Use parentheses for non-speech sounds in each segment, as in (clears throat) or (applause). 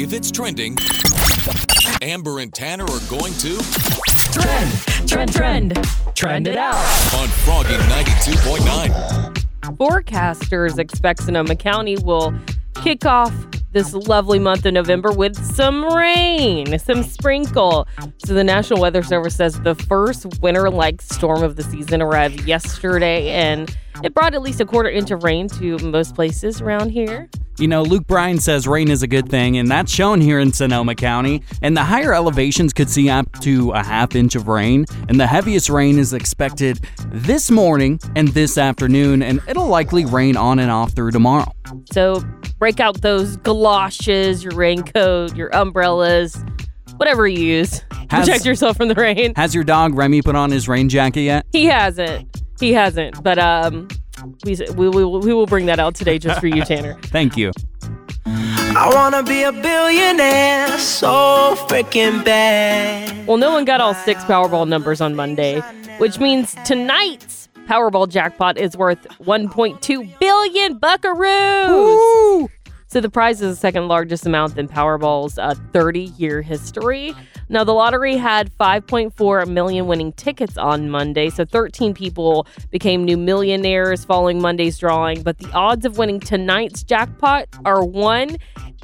If it's trending, Amber and Tanner are going to Trend, trend, trend. Trend it out. on Froggy 92.9. Forecasters expect Sonoma County will kick off this lovely month of November with some rain, some sprinkle. So the National Weather Service says the first winter-like storm of the season arrived yesterday, and it brought at least a quarter inch of rain to most places around here. You know, Luke Bryan says rain is a good thing, and that's shown here in Sonoma County. And the higher elevations could see up to a half inch of rain. And the heaviest rain is expected this morning and this afternoon, and it'll likely rain on and off through tomorrow. So break out those galoshes, your raincoat, your umbrellas, whatever you use. Has- Protect yourself from the rain. Has your dog Remy put on his rain jacket yet? He hasn't. He hasn't. But um, we we we, we will bring that out today just for you, Tanner. (laughs) Thank you. I wanna be a billionaire so freaking bad. Well, no one got all six Powerball numbers on Monday, which means tonight's Powerball jackpot is worth 1.2 billion buckaroos. So the prize is the second largest amount in Powerball's 30-year history. Now the lottery had 5.4 million winning tickets on Monday, so 13 people became new millionaires following Monday's drawing. But the odds of winning tonight's jackpot are one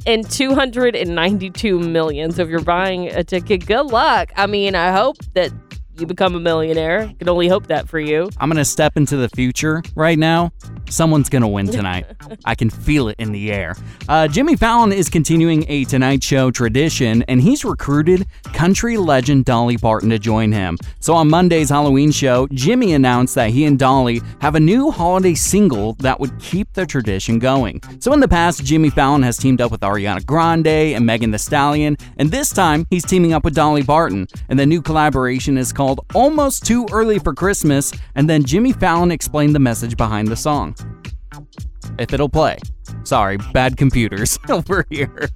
in 292 million. So if you're buying a ticket, good luck. I mean, I hope that you become a millionaire. Can only hope that for you. I'm going to step into the future right now. Someone's going to win tonight. (laughs) I can feel it in the air. Uh, Jimmy Fallon is continuing a Tonight Show tradition, and he's recruited country legend Dolly Parton to join him. So on Monday's Halloween show, Jimmy announced that he and Dolly have a new holiday single that would keep the tradition going. So in the past, Jimmy Fallon has teamed up with Ariana Grande and Megan Thee Stallion, and this time he's teaming up with Dolly Parton. And the new collaboration is called Almost Too Early for Christmas, and then Jimmy Fallon explained the message behind the song. If it'll play. Sorry, bad computers (laughs) over here.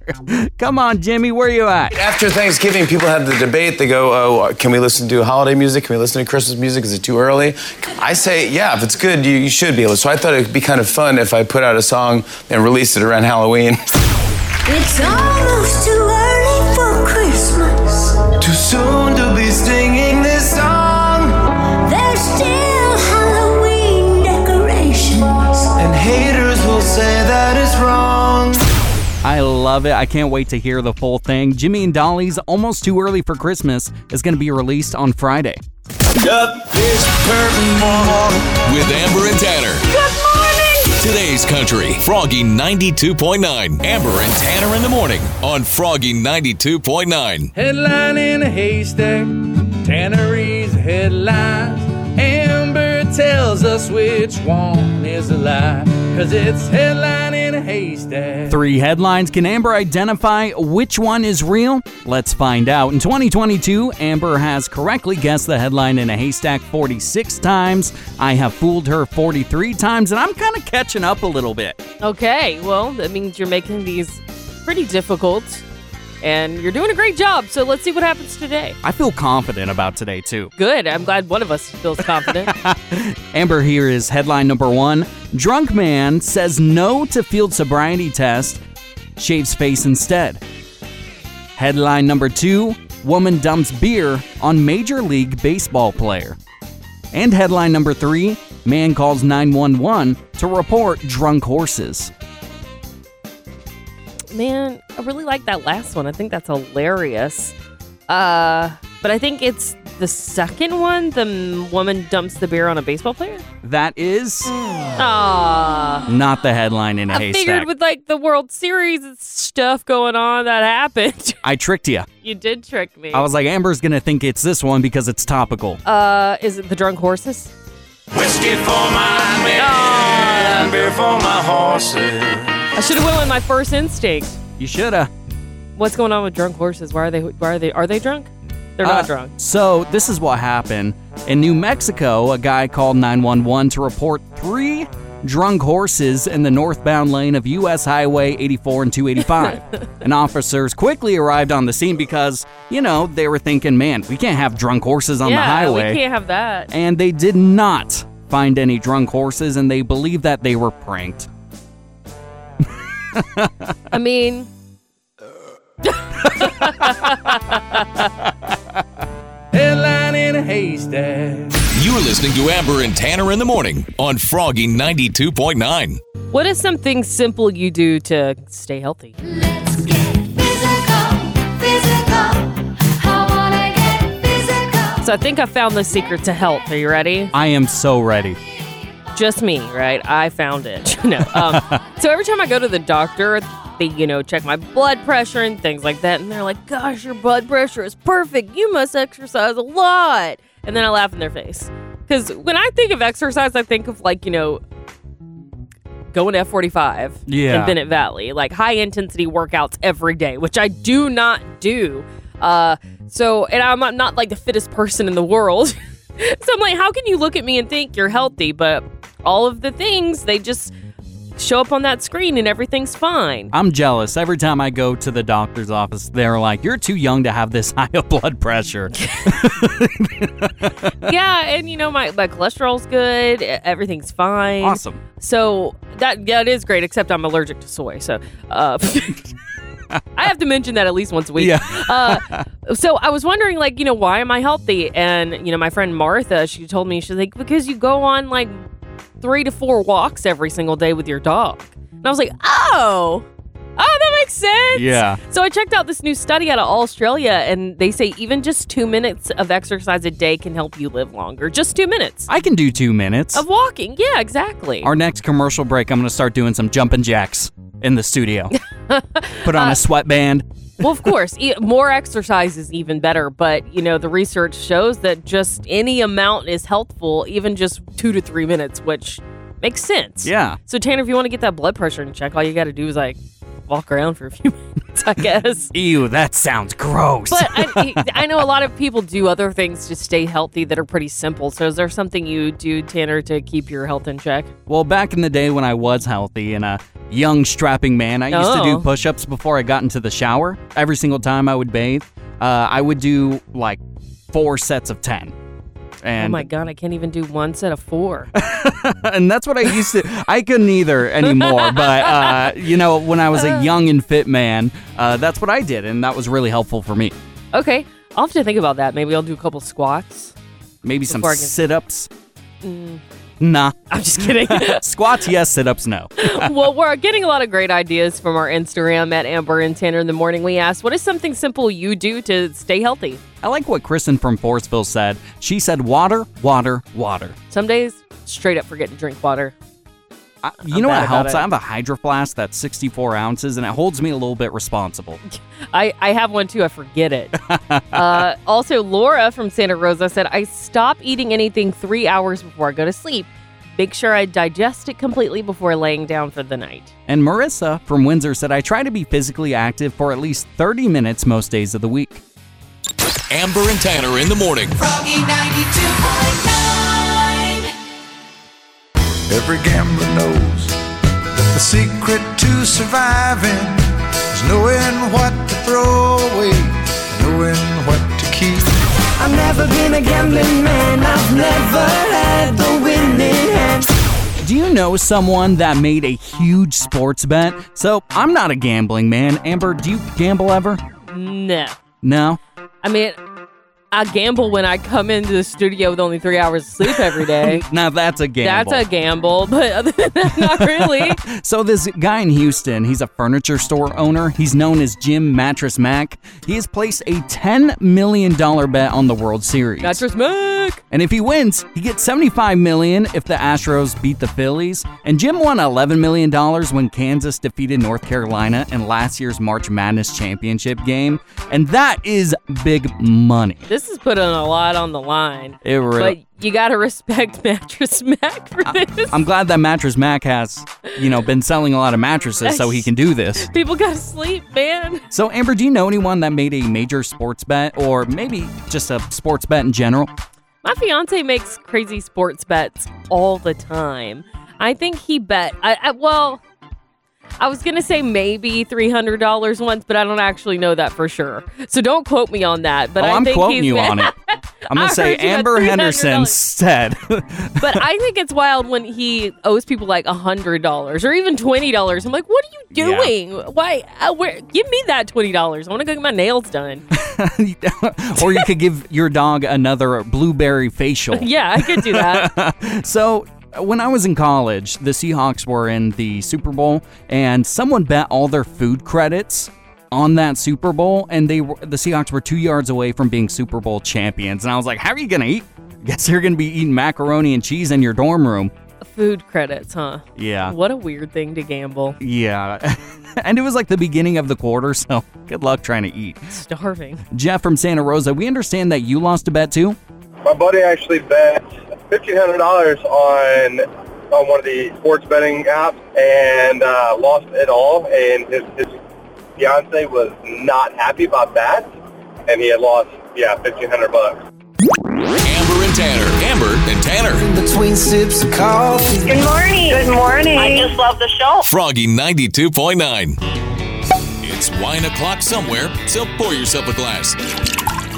Come on, Jimmy, where are you at? After Thanksgiving, people have the debate. They go, "Oh, uh, can we listen to holiday music? Can we listen to Christmas music? Is it too early?" I say, "Yeah, if it's good, you, you should be able." to. So I thought it'd be kind of fun if I put out a song and released it around Halloween. It's almost too early love it. I can't wait to hear the full thing. Jimmy and Dolly's Almost Too Early for Christmas is going to be released on Friday. Up this curtain wall. With Amber and Tanner. Good morning. Today's Country, Froggy 92.9. Amber and Tanner in the morning on Froggy 92.9. Headline in a haystack, Tannery's headlines. Amber tells us which one is a lie, cause it's headline in a haystack. Three headlines. Can Amber identify which one is real? Let's find out. In 2022, Amber has correctly guessed the headline in a haystack 46 times. I have fooled her 43 times, and I'm kind of catching up a little bit. Okay, well, that means you're making these pretty difficult and you're doing a great job. So let's see what happens today. I feel confident about today, too. Good. I'm glad one of us feels confident. (laughs) Amber, here is headline number one Drunk man says no to field sobriety test, shaves face instead. Headline number two Woman dumps beer on Major League Baseball player. And headline number three Man calls 911 to report drunk horses. Man, I really like that last one. I think that's hilarious. Uh, but I think it's the second one. The m- woman dumps the beer on a baseball player. That is Ah, not the headline in a I haystack. figured with like the World Series stuff going on that happened. (laughs) I tricked you. you did trick me. I was like, Amber's gonna think it's this one because it's topical. uh, is it the drunk horses? Whiskey for my men, beer for my horses. I should have went with my first instinct. You shoulda. What's going on with drunk horses? Why are they? Why are they? Are they drunk? They're not Uh, drunk. So, this is what happened. In New Mexico, a guy called 911 to report three drunk horses in the northbound lane of U.S. Highway 84 and 285. (laughs) and officers quickly arrived on the scene because, you know, they were thinking, man, we can't have drunk horses on yeah, the highway. we can't have that. And they did not find any drunk horses, and they believe that they were pranked. I mean, Headline in a haystack. You're listening to Amber and Tanner in the morning on Froggy 92.9. What is something simple you do to stay healthy? Let's get physical, physical. I get physical. So I think I found the secret to health. Are you ready? I am so ready. Just me, right? I found it. (laughs) no. Um, so every time I go to the doctor, they, you know, check my blood pressure and things like that. And they're like, gosh, your blood pressure is perfect. You must exercise a lot. And then I laugh in their face. Because when I think of exercise, I think of like, you know, going to F45 Yeah. in Bennett Valley, like high intensity workouts every day, which I do not do. Uh, so, and I'm not- not like the fittest person in the world. (laughs) so I'm like, how can you look at me and think you're healthy? But all of the things, they just show up on that screen and everything's fine. I'm jealous. Every time I go to the doctor's office, they're like, You're too young to have this (laughs) high of blood pressure. (laughs) yeah, and you know, my, my cholesterol's good, everything's fine. awesome. So that yeah, it is great, except I'm allergic to soy. So uh, (laughs) I have to mention that at least once a week. Yeah. uh, so I was wondering, like, you know, why am I healthy? And you know, my friend Martha, she told me she's like because you go on like three to four walks every single day with your dog. And I was like, oh. Oh, that makes sense. Yeah. So I checked out this new study out of Australia, and they say even just two minutes of exercise a day can help you live longer. Just two minutes I can do two minutes. of walking. Yeah, exactly. Our next commercial break, I'm going to start doing some jumping jacks in the studio. (laughs) Put Uh, on a sweatband. Well, of course, e- more exercise is even better. But you know, the research shows that just any amount is helpful, even just two to three minutes, which makes sense. Yeah. So Tanner, if you want to get that blood pressure in check, all you got to do is like walk around for a few (laughs) minutes, I guess. Ew, that sounds gross. But I, (laughs) I know a lot of people do other things to stay healthy that are pretty simple. So is there something you do, Tanner, to keep your health in check? well, back in the day when I was healthy and a young, strapping man, I used to Oh. do push ups before I got into the shower. Every single time I would bathe, uh, I would do like four sets of 10. And oh my god, I can't even do one set of four. (laughs) and that's what I used to. I couldn't either anymore. (laughs) But uh, you know, when I was a young and fit man, uh, that's what I did, and that was really helpful for me. okay, I'll have to think about that. Maybe I'll do a couple squats. Maybe some Before I can- sit-ups. Nah, (laughs) I'm just kidding. (laughs) squats yes, sit-ups no. (laughs) well, we're getting a lot of great ideas from our Instagram at Amber and Tanner in the morning. We asked, what is something simple you do to stay healthy? I like what Kristen from Forestville said. She said, "Water, water, water." Some days, straight up forget to drink water. I, you I'm know what helps? it. I have a hydro flask that's 64 ounces, and it holds me a little bit responsible. (laughs) I, I have one too. I forget it. (laughs) uh, also, Laura from Santa Rosa said, I stop eating anything three hours before I go to sleep. Make sure I digest it completely before laying down for the night. And Marissa from Windsor said, "I try to be physically active for at least 30 minutes most days of the week." Amber and Tanner in the morning. Froggy 92.9. Every gambler knows that the secret to surviving is knowing what to throw away, knowing what to keep. I've never been a gambling man. I've never had the winning hand. Do you know someone that made a huge sports bet? So I'm not a gambling man. Amber, do you gamble ever? No. No. I mean, I gamble when I come into the studio with only three hours of sleep every day. (laughs) Now that's a gamble. That's a gamble, but other than that, not (laughs) really. So this guy in Houston, he's a furniture store owner. He's known as Jim Mattress Mac. He has placed a $10 million bet on the World Series. Mattress Mac. and if he wins, he gets 75 million if the Astros beat the Phillies. And Jim won $11 million when Kansas defeated North Carolina in last year's March Madness championship game. And that is big money. This is putting a lot on the line. It really, But you gotta respect (laughs) Mattress Mac for this. I'm glad that Mattress Mac has, you know, been selling a lot of mattresses so he can do this. (laughs) People gotta sleep, man. So, Amber, do you know anyone that made a major sports bet or maybe just a sports bet in general? My fiance makes crazy sports bets all the time. I think he bet. I, I well, I was gonna say maybe three hundred dollars once, but I don't actually know that for sure. So don't quote me on that. But oh, I I'm think quoting you (laughs) on it. I'm gonna say heard you got Amber Henderson said. (laughs) But I think it's wild when he owes people like hundred dollars or even twenty dollars. I'm like, what are you Yeah. doing? Why? Uh, where? Give me that twenty dollars. I want to go get my nails done. (laughs) or you could give your dog another blueberry facial. yeah, I could do that. So, when I was in college, the Seahawks were in the Super Bowl, and someone bet all their food credits on that Super Bowl, and they were, the Seahawks were two yards away from being Super Bowl champions. And I was like, "How are you gonna eat? (laughs) Guess you're gonna be eating macaroni and cheese in your dorm room." Food credits, huh? Yeah, What a weird thing to gamble. yeah. (laughs) and it was like the beginning of the quarter, so (laughs) good luck trying to eat. Starving. Jeff from Santa Rosa, we understand that you lost a bet too. My buddy actually bet fifteen hundred dollars on on one of the sports betting apps and uh, lost it all. And his his fiance was not happy about that, and he had lost yeah fifteen hundred bucks. Amber and Tanner. Amber and Tanner. Between sips of coffee. Good morning. Good morning. I just love the show. Froggy 92.9. It's wine o'clock somewhere, so pour yourself a glass.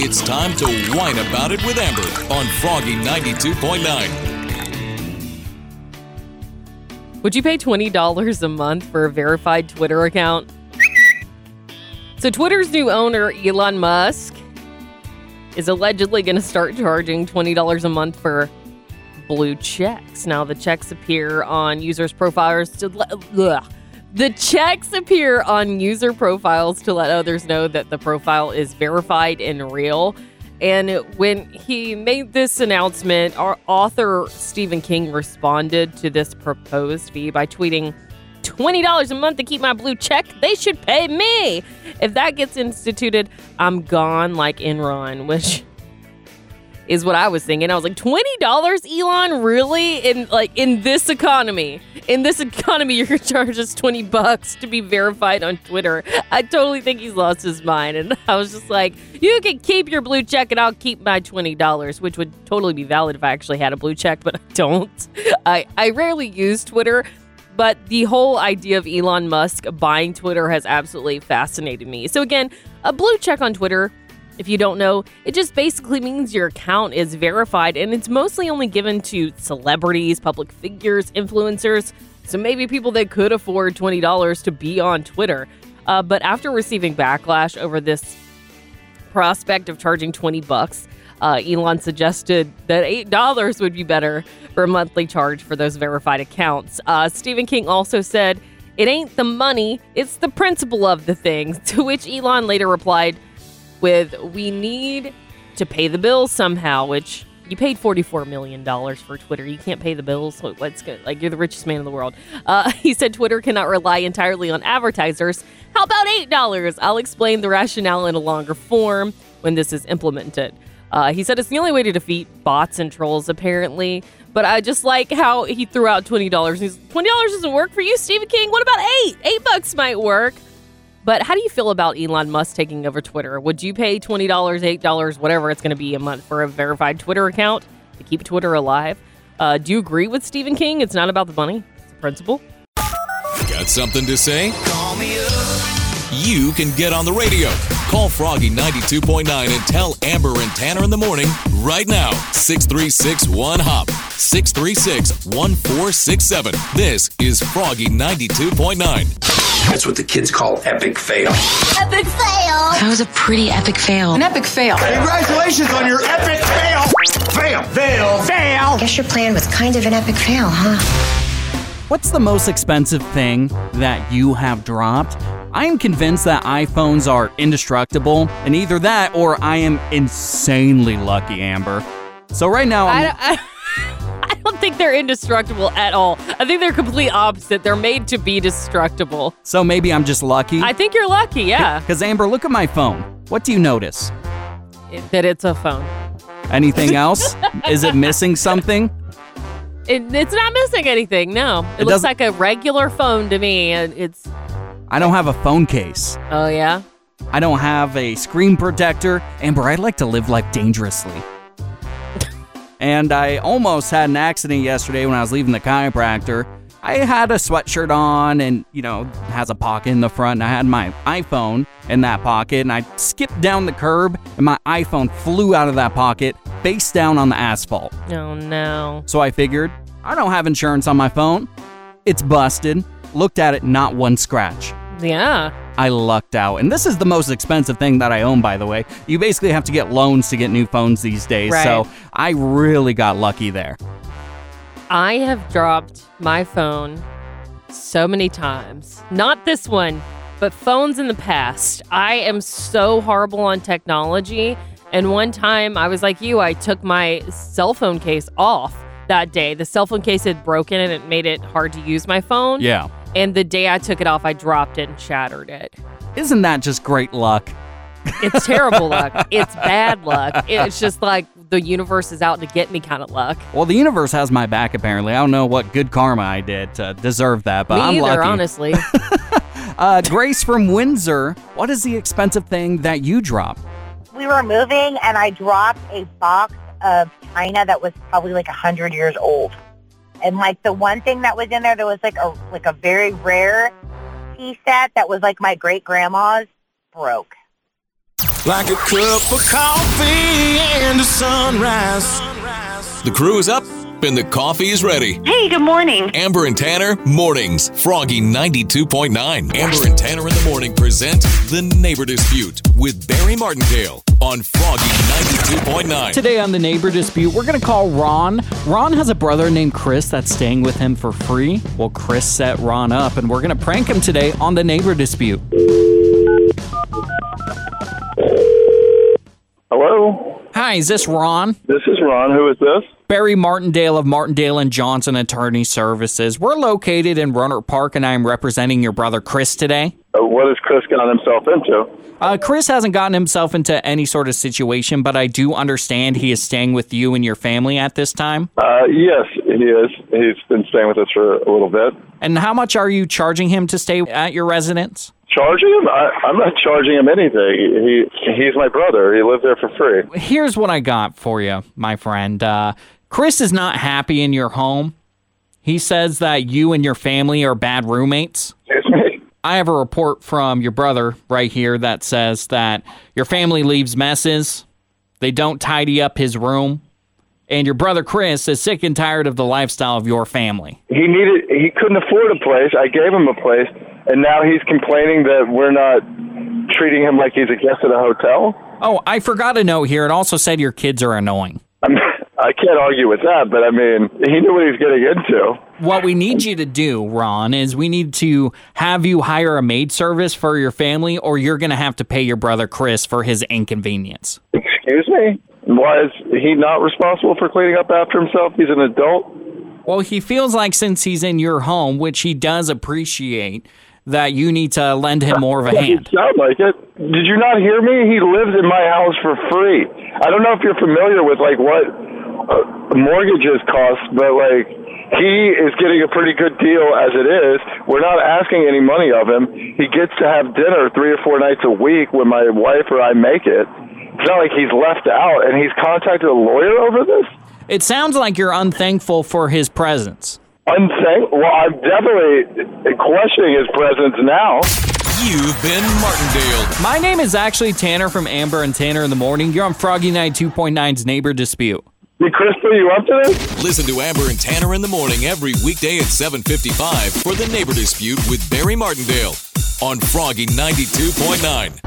It's time to whine about it with Amber on Froggy 92.9. Would you pay $20 a month for a verified Twitter account? So, Twitter's new owner, Elon Musk, is allegedly going to start charging $20 a month for blue checks. Now, the checks appear on users' profiles to. The checks appear on user profiles to let others know that the profile is verified and real. And when he made this announcement, our author Stephen King responded to this proposed fee by tweeting, $20 a month to keep my blue check, they should pay me. If that gets instituted, I'm gone like Enron, (laughs) which is what I was thinking. I was like, $20, Elon? Really? In like in this economy. In this economy, (laughs) you're gonna charge us 20 bucks to be verified on Twitter. I totally think he's lost his mind. And (laughs) I was just like, you can keep your blue check and I'll keep my $20, which would totally be valid if I actually had a blue check, but I don't. I, I rarely use Twitter. But the whole idea of Elon Musk buying Twitter has absolutely fascinated me. So, again, a blue check on Twitter, if you don't know, it just basically means your account is verified and it's mostly only given to celebrities, public figures, influencers. So, maybe people that could afford $20 to be on Twitter. Uh, but after receiving backlash over this prospect of charging 20 bucks, uh, Elon suggested that $8 would be better for a monthly charge for those verified accounts. Uh, Stephen King also said, It ain't the money, it's the principle of the thing. (laughs) To which Elon later replied with, We need to pay the bills somehow, which you paid $44 million for Twitter. You can't pay the bills. What's good? Like, you're the richest man in the world. Uh, (laughs) he said Twitter cannot rely entirely on advertisers. How about $8? I'll explain the rationale in a longer form when this is implemented. Uh, he said it's the only way to defeat bots and trolls, apparently. But I just like how he threw out twenty dollars. He's twenty dollars doesn't work for you, Stephen King. What about eight? Eight bucks might work. But how do you feel about Elon Musk taking over Twitter? Would you pay twenty dollars, eight dollars, whatever it's going to be a month for a verified Twitter account to keep Twitter alive? Uh, do you agree with Stephen King? It's not about the money; it's the principle. Got something to say? Call me up you can get on the radio. Call Froggy 92.9 and tell Amber and Tanner in the morning right now. 636 1 Hop. 636 1467. This is Froggy 92.9. That's what the kids call epic fail. Epic fail. That was a pretty epic fail. An epic fail. Congratulations on your epic fail. Fail, fail, fail. Guess your plan was kind of an epic fail, huh? What's the most expensive thing that you have dropped? I am convinced that iPhones are indestructible, and either that or I am insanely lucky, Amber. So right now, I'm, I, I, I don't think they're indestructible at all. I think they're complete opposite. They're made to be destructible. so maybe I'm just lucky. I think you're lucky, yeah, Because Amber, look at my phone. What do you notice? that it's a phone. Anything (laughs) else? Is it missing something? It, it's not missing anything. No, it, It looks like a regular phone to me, and it's I don't have a phone case. oh yeah. I don't have a screen protector. Amber, I like to live life dangerously. And I almost had an accident yesterday when I was leaving the chiropractor. I had a sweatshirt on and, you know, has a pocket in the front. And I had my iPhone in that pocket. And I skipped down the curb and my iPhone flew out of that pocket, face down on the asphalt. Oh no. So I figured, I don't have insurance on my phone. It's busted. Looked at it, not one scratch. Yeah. I lucked out. And this is the most expensive thing that I own, by the way. You basically have to get loans to get new phones these days. Right. So I really got lucky there. I have dropped my phone so many times. Not this one, but phones in the past. I am so horrible on technology. And one time I was like you, I took my cell phone case off that day. The cell phone case had broken and it made it hard to use my phone. Yeah. And the day I took it off, I dropped it and shattered it. Isn't that just great luck? It's terrible luck. (laughs) It's bad luck. It's just like the universe is out to get me kind of luck. Well, the universe has my back, apparently. I don't know what good karma I did to deserve that, but me I'm either, lucky. honestly. (laughs) Uh, Grace from Windsor, what is the expensive thing that you dropped? We were moving and I dropped a box of china that was probably like a hundred years old. And like the one thing that was in there, there was like a like a very rare tea set that was like my great grandma's broke. Like a cup of coffee and a sunrise. The crew is up and the coffee is ready. Hey, good morning. Amber and Tanner, mornings. Froggy 92.9. Amber and Tanner in the morning present The Neighbor Dispute with Barry Martindale on Froggy 92.9. Today on the neighbor dispute, we're going to call Ron. Ron has a brother named Chris that's staying with him for free. Well, Chris set Ron up, and we're going to prank him today on the neighbor dispute. Hello, Hi, is this Ron? this is Ron. Who is this? Barry Martindale of Martindale and Johnson Attorney Services. We're located in Rohnert Park, and I'm representing your brother Chris today. Uh, what has Chris gotten himself into? Uh, Chris hasn't gotten himself into any sort of situation, but I do understand he is staying with you and your family at this time. Uh, yes, he is. He's been staying with us for a little bit. And how much are you charging him to stay at your residence? Charging him? I, I'm not charging him anything. He he's my brother. He lived there for free. Here's what I got for you, my friend. Uh, Chris is not happy in your home. He says that you and your family are bad roommates. Excuse me. I have a report from your brother right here that says that your family leaves messes, they don't tidy up his room, and your brother Chris is sick and tired of the lifestyle of your family. He needed. He couldn't afford a place. I gave him a place, and now he's complaining that we're not treating him like he's a guest at a hotel. Oh, I forgot a note here. It also said your kids are annoying. I'm, I can't argue with that, but I mean, he knew what he was getting into. What we need you to do, Ron, is we need to have you hire a maid service for your family, or you're going to have to pay your brother Chris for his inconvenience. Excuse me? Why is he not responsible for cleaning up after himself? He's an adult. Well, he feels like since he's in your home, which he does appreciate, that you need to lend him more of a hand. Sound like it. Did you not hear me? He lives in my house for free. I don't know if you're familiar with like what Uh, mortgages cost, but like he is getting a pretty good deal as it is. We're not asking any money of him. He gets to have dinner three or four nights a week when my wife or I make it. It's not like he's left out, and he's contacted a lawyer over this. It sounds like you're unthankful for his presence. Unthank. Well, I'm definitely questioning his presence now. You've been Martindale. My name is actually Tanner from Amber and Tanner in the Morning. You're on Froggy 92.9's Neighbor Dispute. Did Chris put you up to this? Listen to Amber and Tanner in the morning every weekday at 7:55 for the Neighbor Dispute with Barry Martindale on Froggy 92.9.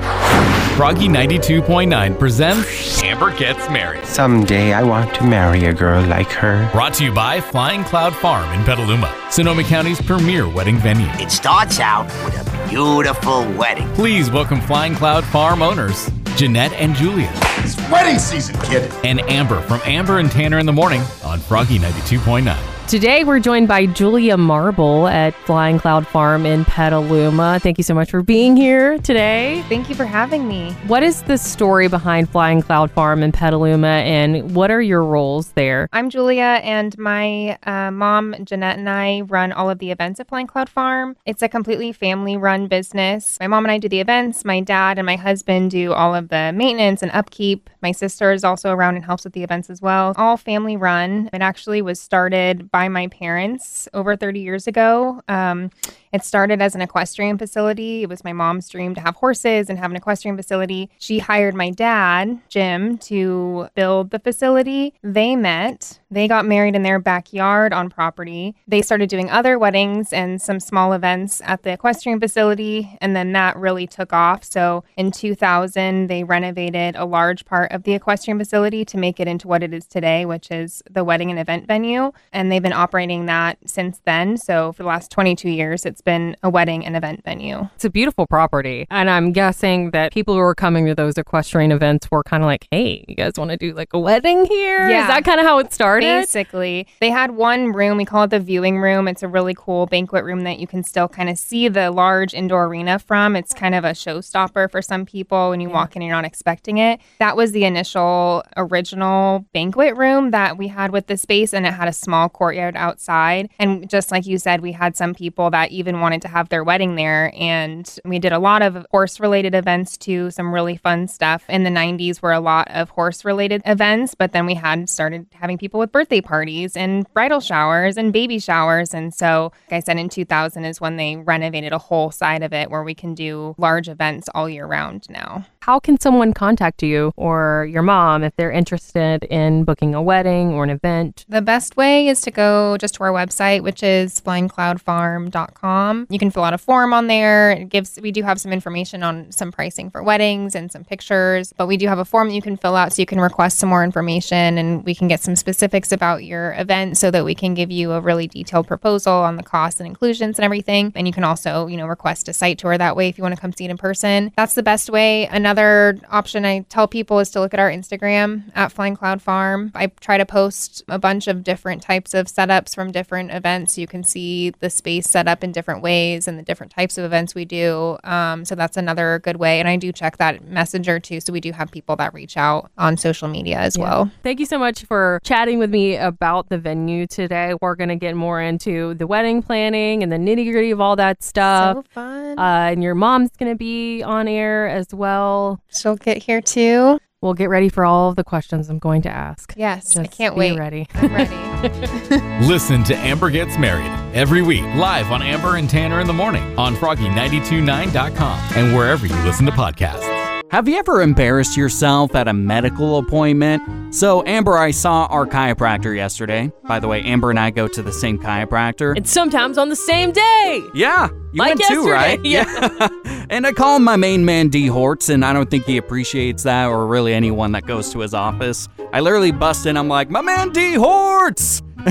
Froggy 92.9 presents Amber Gets Married. Someday I want to marry a girl like her. Brought to you by Flying Cloud Farm in Petaluma, Sonoma County's premier wedding venue. It starts out with a beautiful wedding. Please welcome Flying Cloud Farm owners, Jeanette and Julia. It's wedding season, kid. And Amber from Amber and Tanner in the Morning on Froggy 92.9. Today, we're joined by Julia Marble at Flying Cloud Farm in Petaluma. Thank you so much for being here today. Thank you for having me. What is the story behind Flying Cloud Farm in Petaluma, and what are your roles there? I'm Julia, and my uh, mom, Jeanette, and I run all of the events at Flying Cloud Farm. It's a completely family run business. My mom and I do the events, my dad and my husband do all of the maintenance and upkeep. Sleep. My sister is also around and helps with the events as well. All family run. It actually was started by my parents over 30 years ago. Um, it started as an equestrian facility. It was my mom's dream to have horses and have an equestrian facility. She hired my dad, Jim, to build the facility. They met. They got married in their backyard on property. They started doing other weddings and some small events at the equestrian facility, and then that really took off. So in 2000, they renovated a large part of the equestrian facility to make it into what it is today, which is the wedding and event venue. And they've been operating that since then. So for the last 22 years, it's been a wedding and event venue. It's a beautiful property. And I'm guessing that people who were coming to those equestrian events were kind of like, hey, you guys want to do like a wedding here? Is that kind of how it started? Basically, they had one room, we call it the viewing room. It's a really cool banquet room that you can still kind of see the large indoor arena from. It's kind of a showstopper for some people when you walk in and you're not expecting it. That was the initial original banquet room that we had with the space, and it had a small courtyard outside. And just like you said, we had some people that even wanted to have their wedding there. And we did a lot of horse related events too, some really fun stuff. In the 90s were a lot of horse related events, but then we had started having people with birthday parties and bridal showers and baby showers. And so, like I said, in 2000 is when they renovated a whole side of it where we can do large events all year round now. How can someone contact you or your mom if they're interested in booking a wedding or an event? The best way is to go just to our website, which is flyingcloudfarm.com. You can fill out a form on there. It gives we do have some information on some pricing for weddings and some pictures, but we do have a form that you can fill out so you can request some more information and we can get some specifics about your event so that we can give you a really detailed proposal on the costs and inclusions and everything. And you can also, you know, request a site tour that way if you want to come see it in person. That's the best way. Another option I tell people is to look at our Instagram at Flying Cloud Farm. I try to post a bunch of different types of setups from different events. You can see the space set up in different ways and the different types of events we do. Um, so that's another good way. And I do check that messenger too. So we do have people that reach out on social media as Yeah. well. Thank you so much for chatting with me about the venue today. We're going to get more into the wedding planning and the nitty gritty of all that stuff. So fun. Uh, and your mom's going to be on air as well. She'll get here too. We'll get ready for all of the questions I'm going to ask. Yes, I can't be wait. ready. I'm ready. (laughs) (laughs) Listen to Amber Gets Married every week live on Amber and Tanner in the morning on froggy929.com and wherever you listen to podcasts. Have you ever embarrassed yourself at a medical appointment? So, Amber, I saw our chiropractor yesterday. By the way, Amber and I go to the same chiropractor. And sometimes on the same day. Yeah, you Like went too, yesterday, right? (laughs) yeah. (laughs) and I call him my main man, D. Hortz, and I don't think he appreciates that or really anyone that goes to his office. I literally bust in, I'm like, my man, D. Hortz! (laughs)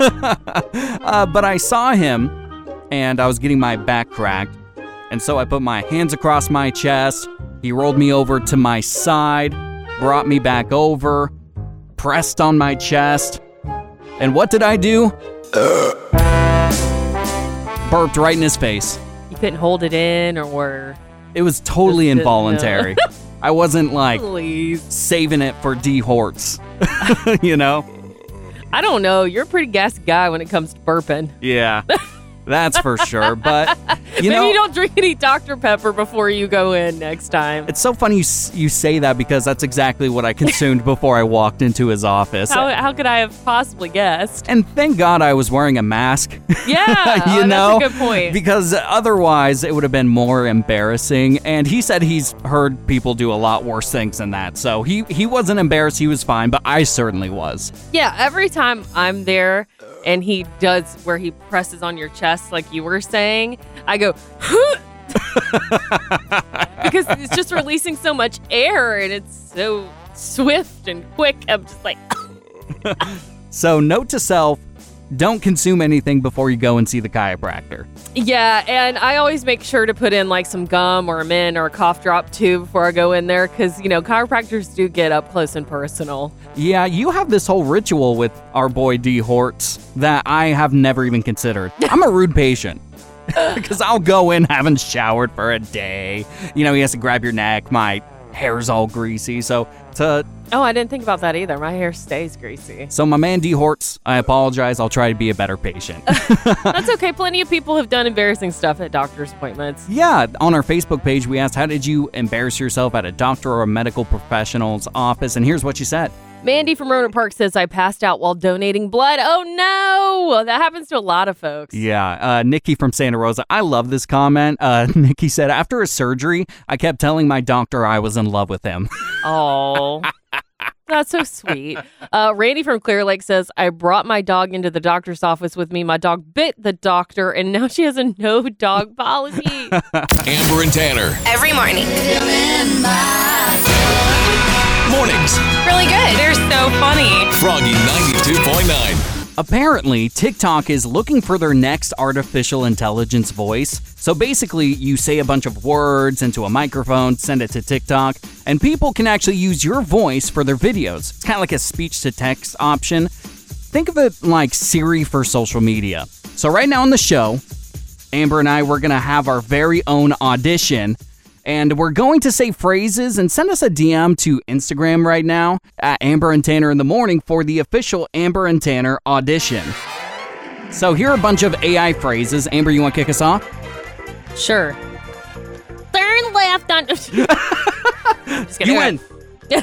uh, but I saw him, and I was getting my back cracked. And so I put my hands across my chest. He rolled me over to my side, brought me back over, pressed on my chest. And what did I do? (clears throat) Burped right in his face. You couldn't hold it in or. It was totally involuntary. (laughs) I wasn't like Please. saving it for D Hortz. (laughs) you know? I don't know. You're a pretty gassy guy when it comes to burping. Yeah. That's for sure. But (laughs) Maybe know, you don't drink any Dr. Pepper before you go in next time. it's so funny you, you say that because that's exactly what I consumed (laughs) before I walked into his office. How, how could I have possibly guessed? And thank God I was wearing a mask. Yeah, (laughs) you oh, that's know, a good point. because otherwise it would have been more embarrassing. And he said he's heard people do a lot worse things than that. So he he wasn't embarrassed. He was fine, but I certainly was. Yeah, every time I'm there and he does where he presses on your chest, like you were saying, I go, (laughs) because it's just releasing so much air and it's so swift and quick. I'm just like, (laughs) So note to self: don't consume anything before you go and see the chiropractor. yeah. And I always make sure to put in like some gum or a mint or a cough drop too before I go in there because, you know, chiropractors do get up close and personal. Yeah, you have this whole ritual with our boy D Hortz that I have never even considered. (laughs) I'm a rude patient. (laughs) Because I'll go in, haven't showered for a day. You know, he has to grab your neck. My hair's all greasy. So to Oh, I didn't think about that either. My hair stays greasy. so my man D Hortz, I apologize. I'll try to be a better patient. (laughs) (laughs) That's okay. Plenty of people have done embarrassing stuff at doctor's appointments. yeah, on our Facebook page, we asked, How did you embarrass yourself at a doctor or a medical professional's office? And here's what you said. Mandy from Rohnert Park says I passed out while donating blood. Oh no, that happens to a lot of folks. Yeah, uh, Nikki from Santa Rosa. I love this comment. Uh, (laughs) Nikki said, After a surgery, I kept telling my doctor I was in love with him. Oh. (laughs) That's so sweet. Uh, Randy from Clear Lake says, I brought my dog into the doctor's office with me. My dog bit the doctor, and now she has a no dog policy. (laughs) Amber and Tanner. Every morning. Mornings. Really good. They're so funny. Froggy 92.9. Apparently, TikTok is looking for their next artificial intelligence voice. So basically, you say a bunch of words into a microphone, send it to TikTok, and people can actually use your voice for their videos. It's kind of like a speech to text option. Think of it like Siri for social media. So, right now on the show, Amber and I, we're going to have our very own audition. And we're going to say phrases and send us a DM to Instagram right now at Amber and Tanner in the morning for the official Amber and Tanner audition. So here are a bunch of AI phrases. Amber, you want to kick us off? Sure. Turn left on. (laughs) You win. (laughs)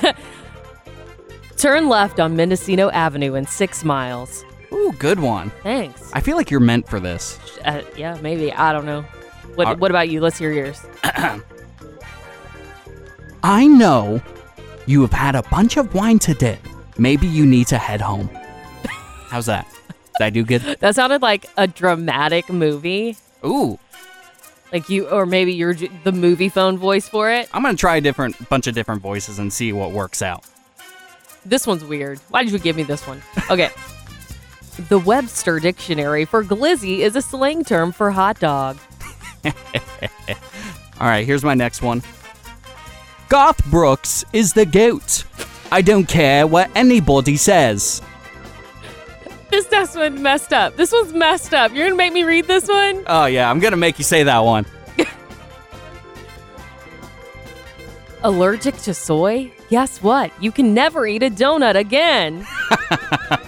Turn left on Mendocino Avenue in six miles. Ooh, good one. Thanks. I feel like you're meant for this. Uh, yeah, maybe. I don't know. What, Uh, what about you? Let's hear yours. (clears throat) I know you have had a bunch of wine today. Maybe you need to head home. How's that? Did I do good? (laughs) That sounded like a dramatic movie. Ooh. Like you, or maybe you're j- the movie phone voice for it. I'm gonna try a different bunch of different voices and see what works out. This one's weird. Why did you give me this one? Okay. (laughs) the Webster Dictionary for glizzy is a slang term for hot dog. (laughs) All right, here's my next one. Garth Brooks is the goat. I don't care what anybody says. This next one messed up. This one's messed up. You're gonna make me read this one? Oh yeah, I'm gonna make you say that one. (laughs) Allergic to soy? Guess what? You can never eat a donut again. (laughs)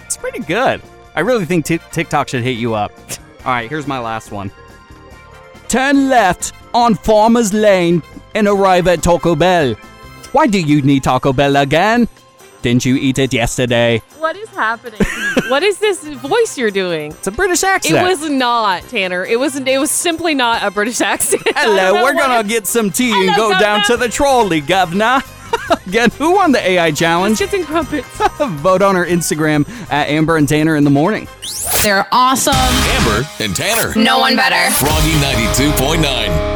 It's pretty good. I really think Tik TikTok should hit you up. (laughs) All right, here's my last one. Turn left on Farmers Lane and arrive at Taco Bell. Why do you need Taco Bell again? Didn't you eat it yesterday? What is happening? (laughs) what is this voice you're doing? It's a British accent. It was not, Tanner. It was it was simply not a British (laughs) accent. Hello, (laughs) we're gonna it- get some tea and Hello, go down to the trolley, governor. Again, who won the AI challenge? Biscuits and crumpets. Vote on our Instagram at Amber and Tanner in the morning. They're awesome. Amber and Tanner. No one better. Froggy 92.9.